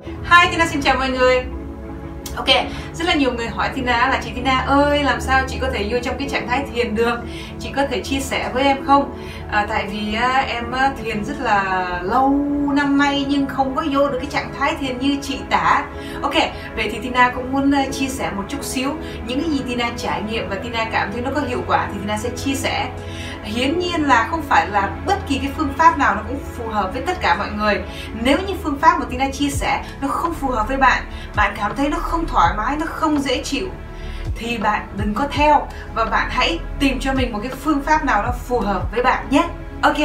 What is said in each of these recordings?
Hi, Tina xin chào mọi người. Ok, rất là nhiều người hỏi Tina là chị Tina ơi làm sao chị có thể vô trong cái trạng thái thiền được? Chị có thể chia sẻ với em không? À, Tại vì à, em à, thiền rất là lâu năm nay nhưng không có vô được cái trạng thái thiền như chị tả Ok, vậy thì Tina cũng muốn à, chia sẻ một chút xíu Những cái gì Tina trải nghiệm và Tina cảm thấy nó có hiệu quả thì Tina sẽ chia sẻ hiển nhiên là không phải là bất kỳ cái phương pháp nào nó cũng phù hợp với tất cả mọi người. Nếu như phương pháp mà Tina chia sẻ nó không phù hợp với bạn bạn cảm thấy nó không thoải mái nó không dễ chịu thì bạn đừng có theo và bạn hãy tìm cho mình một cái phương pháp nào nó phù hợp với bạn nhé. Ok.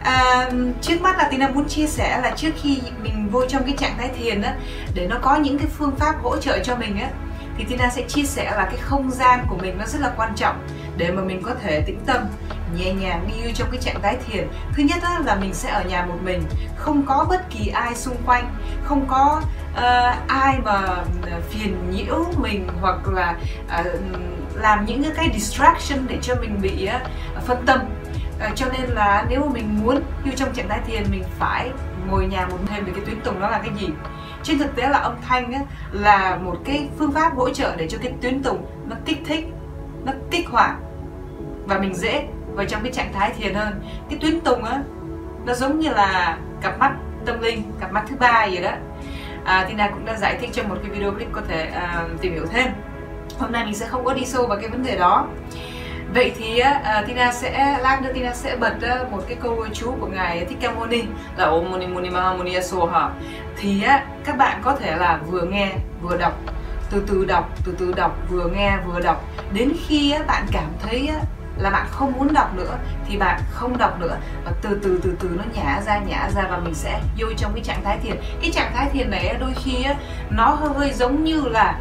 À, trước mắt là Tina muốn chia sẻ là trước khi mình vô trong cái trạng thái thiền á để nó có những cái phương pháp hỗ trợ cho mình á thì Tina sẽ chia sẻ là cái không gian của mình nó rất là quan trọng để mà mình có thể tĩnh tâm nhẹ nhàng đi trong cái trạng thái thiền. Thứ nhất là mình sẽ ở nhà một mình không có bất kỳ ai xung quanh không có uh, ai mà ờ, phiền nhiễu mình hoặc là uh, làm những cái distraction để cho mình bị uh, phân tâm. Uh, cho nên là nếu mà mình muốn yêu trong trạng thái thiền mình phải ngồi nhà một thêm về cái tuyến tùng đó là cái gì? Trên thực tế là âm thanh ấy, là một cái phương pháp hỗ trợ để cho cái tuyến tùng nó kích thích nó kích hoạt và mình dễ vào trong cái trạng thái thiền hơn. Cái tuyến tùng á nó giống như là cặp mắt tâm linh cặp mắt thứ ba vậy đó. À, Tina cũng đã giải thích trong một cái video clip có thể uh, tìm hiểu thêm. Hôm nay mình sẽ không có đi sâu vào cái vấn đề đó. Vậy thì uh, Tina sẽ lát nữa Tina sẽ bật uh, một cái câu chú của ngài Thích Ca Moni là Om Mani Mani Maha Aso Soha thì uh, các bạn có thể là vừa nghe vừa đọc từ từ đọc từ từ đọc vừa nghe vừa đọc. Đến khi uh, bạn cảm thấy uh, là bạn không muốn đọc nữa thì bạn không đọc nữa. Và từ từ từ từ nó nhả ra nhả ra và mình sẽ vô trong cái trạng thái thiền. Cái trạng thái thiền này đôi khi nó hơi, hơi giống như là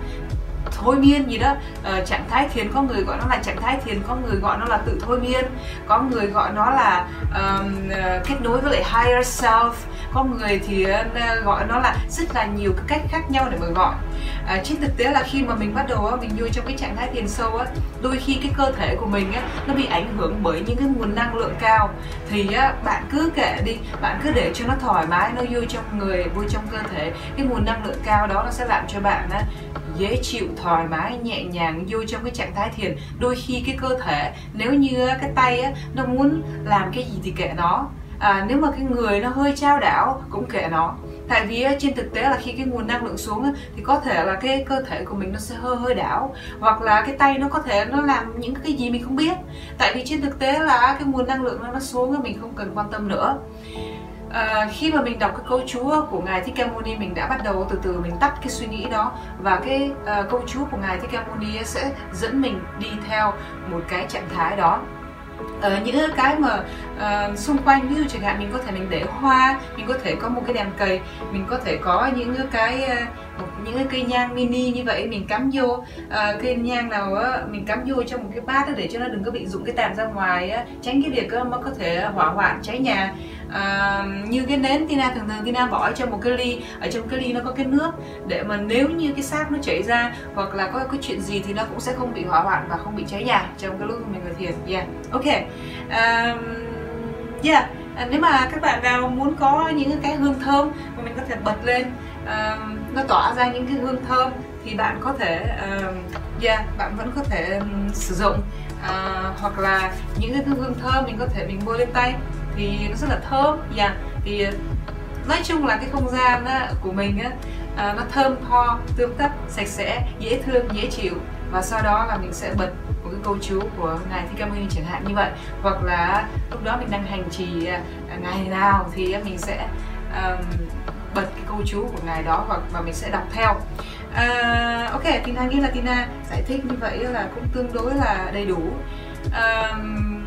thôi miên gì đó. Ờ, trạng thái thiền có người gọi nó là trạng thái thiền có người gọi nó là tự thôi miên. Có người gọi nó là um, kết nối với lại higher self. Có người thì uh, gọi nó là rất là nhiều cái cách khác nhau để mà gọi à, trên thực tế là khi mà mình bắt đầu mình vô trong cái trạng thái tiền sâu á đôi khi cái cơ thể của mình á nó bị ảnh hưởng bởi những cái nguồn năng lượng cao. Thì á bạn cứ kệ đi bạn cứ để cho nó thoải mái nó vô trong người vô trong cơ thể. Cái nguồn năng lượng cao đó nó sẽ làm cho bạn á dễ chịu thoải mái nhẹ nhàng vô trong cái trạng thái thiền. Đôi khi cái cơ thể nếu như cái tay á, nó muốn làm cái gì thì kệ nó. À, nếu mà cái người nó hơi trao đảo cũng kệ nó tại vì ờ, trên thực tế là khi cái nguồn năng lượng xuống thì có thể là cái cơ thể của mình nó sẽ hơi hơi đảo hoặc là cái tay nó có thể nó làm những cái gì mình không biết. Tại vì trên thực tế là cái nguồn năng lượng nó xuống mình không cần quan tâm nữa. À, khi mà mình đọc cái câu chú của ngài Thích Ca Muni mình đã bắt đầu từ từ mình tắt cái suy nghĩ đó và cái uh, câu chú của ngài Thích Ca Muni sẽ dẫn mình đi theo một cái trạng thái đó ở những cái mà uh, xung quanh ví dụ chẳng hạn mình có thể mình để hoa mình có thể có một cái đèn cầy mình có thể có những cái uh, những cái cây nhang mini như vậy mình cắm vô uh, cây nhang nào uh, mình cắm vô trong một cái bát để cho nó đừng có bị dụng cái tàn ra ngoài uh, tránh cái việc uh, mà có thể hỏa hoạn cháy nhà uh, như cái nến Tina thường thường Tina bỏ trong một cái ly ở trong cái ly nó có cái nước để mà nếu như cái xác nó chảy ra hoặc là có cái chuyện gì thì nó cũng sẽ không bị hỏa hoạn và không bị cháy nhà trong cái lúc mình ngồi thiền. Yeah. Ok. Um, yeah. À, nếu mà các bạn nào muốn có những cái hương thơm mà mình có thể bật lên uh, nó tỏa ra những cái hương thơm thì bạn có thể uh, yeah bạn vẫn có thể um, sử dụng. Uh, hoặc là những cái hương thơm mình có thể mình bôi lên tay thì nó rất là thơm. Yeah thì ờ, nói chung là cái không gian đó, của mình á, à, nó thơm tho tươm tất sạch sẽ dễ thương dễ chịu. Và sau đó là mình sẽ bật một cái câu chú của ngài Thích Ca Mâu Ni chẳng hạn như vậy. Hoặc là lúc đó mình đang hành trì à, à ngày nào thì mình sẽ um, bật cái câu chú của ngài đó hoặc và mình sẽ đọc theo. Uh, ok Tina nghĩ là Tina giải thích như vậy là cũng tương đối là đầy đủ. Um,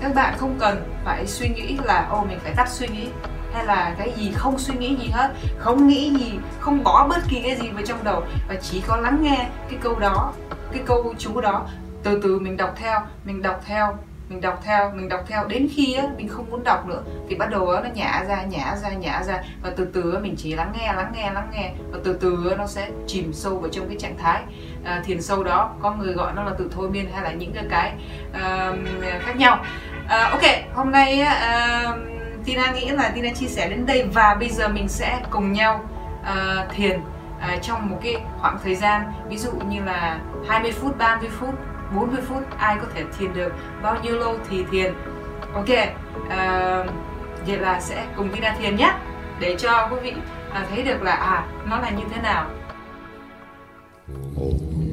các bạn không cần phải suy nghĩ là ô mình phải tắt suy nghĩ hay là cái gì không suy nghĩ gì hết. Không nghĩ gì không bỏ bất kỳ cái gì vào trong đầu và chỉ có lắng nghe cái câu đó cái câu chú đó. Từ từ mình đọc theo mình đọc theo mình đọc theo mình đọc theo. Đến khi á, mình không muốn đọc nữa thì bắt đầu á, nó nhả ra nhả ra nhả ra. Và từ từ á, mình chỉ lắng nghe lắng nghe lắng nghe. Và từ từ á, nó sẽ chìm sâu vào trong cái trạng thái à, thiền sâu đó có người gọi nó là tự thôi miên hay là những cái cái uh, khác nhau. À, ok hôm nay uh, Tina nghĩ là Tina chia sẻ đến đây và bây giờ mình sẽ cùng nhau uh, thiền uh, trong một cái khoảng thời gian ví dụ như là 20 phút, 30 phút, 40 phút ai có thể thiền được bao nhiêu lâu thì thiền. Ok uh, vậy là sẽ cùng Tina thiền nhé để cho quý vị thấy được là à nó là như thế nào. Oh.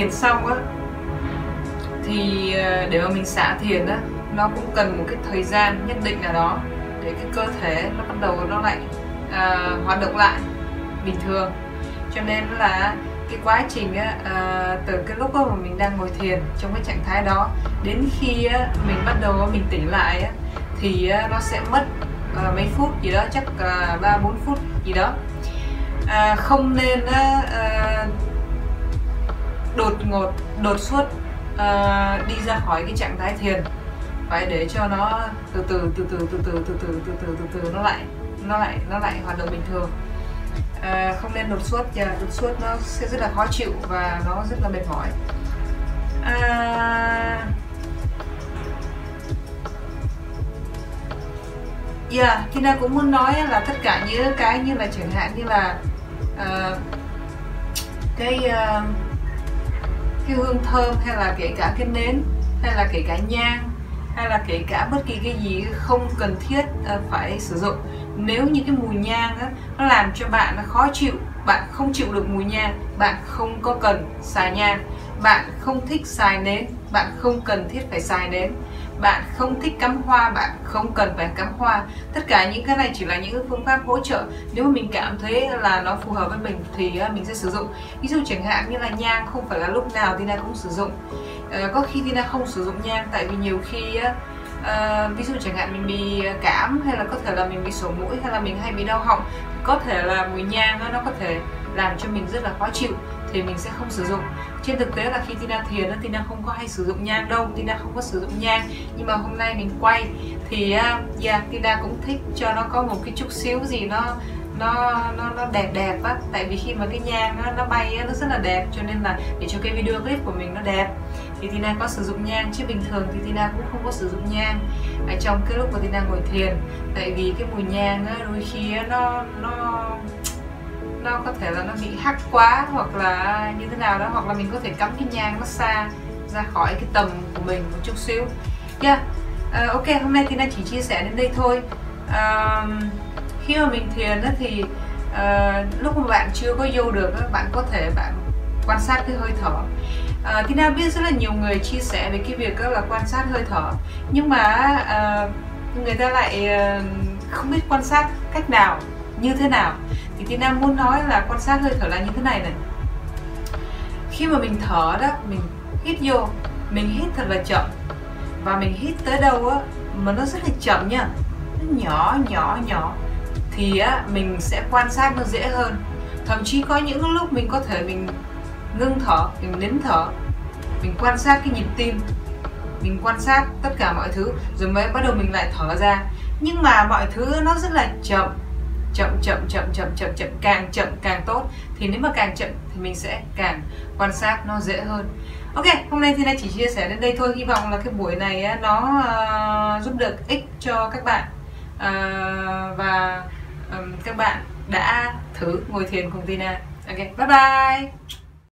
Thiền xong á thì ờ, để mà mình xả thiền á nó cũng cần một cái thời gian nhất định nào đó để cái cơ thể nó bắt đầu nó lại à, hoạt động lại bình thường. Cho nên là cái quá trình á, à, từ cái lúc mà mình đang ngồi thiền trong cái trạng thái đó đến khi á, mình bắt đầu mình tỉnh lại á, thì á, nó sẽ mất à, mấy phút gì đó chắc ba bốn phút gì đó. À, không nên á, à, đột ngột đột xuất uh, đi ra khỏi cái trạng thái thiền. Phải để cho nó từ từ từ từ từ từ từ từ từ từ từ từ nó lại nó lại nó lại hoạt động bình thường. À, không nên đột xuất và đột xuất nó sẽ rất là khó chịu và nó rất là mệt mỏi. À, Yeah, Tina cũng muốn nói là tất cả những cái như là chẳng hạn như là uh, cái uh, cái hương thơm hay là kể cả cái nến hay là kể cả nhang hay là kể cả bất kỳ cái gì không cần thiết ờ, phải sử dụng. Nếu những cái mùi nhang á, nó làm cho bạn nó khó chịu bạn không chịu được mùi nhang bạn không có cần xài nhang bạn không thích xài nến bạn không cần thiết phải xài nến bạn không thích cắm hoa bạn không cần phải cắm hoa. Tất cả những cái này chỉ là những phương pháp hỗ trợ. Nếu mà mình cảm thấy là nó phù hợp với mình thì à, mình sẽ sử dụng. Ví dụ chẳng hạn như là nhang không phải là lúc nào Tina cũng sử dụng. Ờ, có khi Tina không sử dụng nhang tại vì nhiều khi uh, ví dụ chẳng hạn mình bị cảm hay là có thể là mình bị sổ mũi hay là mình hay bị đau họng có thể là mùi nhang nó có thể làm cho mình rất là khó chịu thì mình sẽ không sử dụng. Trên thực tế là khi Tina thiền Tina không có hay sử dụng nhang đâu Tina không có sử dụng nhang. Nhưng mà hôm nay mình quay thì uh, yeah, Tina cũng thích cho nó có một cái chút xíu gì nó nó nó nó đẹp đẹp á. Tại vì khi mà cái nhang nó, nó bay á, nó rất là đẹp cho nên là để cho cái video clip của mình nó đẹp. Thì Tina có sử dụng nhang chứ bình thường thì Tina cũng không có sử dụng nhang. Ở trong cái lúc mà Tina ngồi thiền tại vì cái mùi nhang á, đôi khi á, nó nó nó có thể là nó bị hắc quá hoặc là như thế nào đó hoặc là mình có thể cắm cái nhang nó xa ra khỏi cái tầm của mình một chút xíu. Yeah uh, ờ, ok hôm nay thì Tina chỉ chia sẻ đến đây thôi. Uh, khi mà mình thiền á, thì uh, lúc mà bạn chưa có vô được á, bạn có thể bạn quan sát cái hơi thở. Ờ, uh, Tina biết rất là nhiều người chia sẻ về cái việc đó là quan sát hơi thở nhưng mà uh, người ta lại uh, không biết quan sát cách nào như thế nào thì Tina muốn nói là quan sát hơi thở là như thế này này. Khi mà mình thở đó, mình hít vô, mình hít thật là chậm. Và mình hít tới đâu á, mà nó rất là chậm nha. Nó nhỏ nhỏ nhỏ. Thì á, mình sẽ quan sát nó dễ hơn. Thậm chí có những lúc mình có thể mình ngưng thở, mình nín thở. Mình quan sát cái nhịp tim. Mình quan sát tất cả mọi thứ. Rồi mới bắt đầu mình lại thở ra. Nhưng mà mọi thứ nó rất là chậm chậm chậm chậm chậm chậm chậm càng chậm càng tốt. Thì nếu mà càng chậm thì mình sẽ càng quan sát nó dễ hơn. Ok hôm nay thì nay chỉ chia sẻ đến đây thôi. Hy vọng là cái buổi này nó uh, giúp được ích cho các bạn. Uh, và um, các bạn đã thử ngồi thiền cùng Tina. Ok bye bye!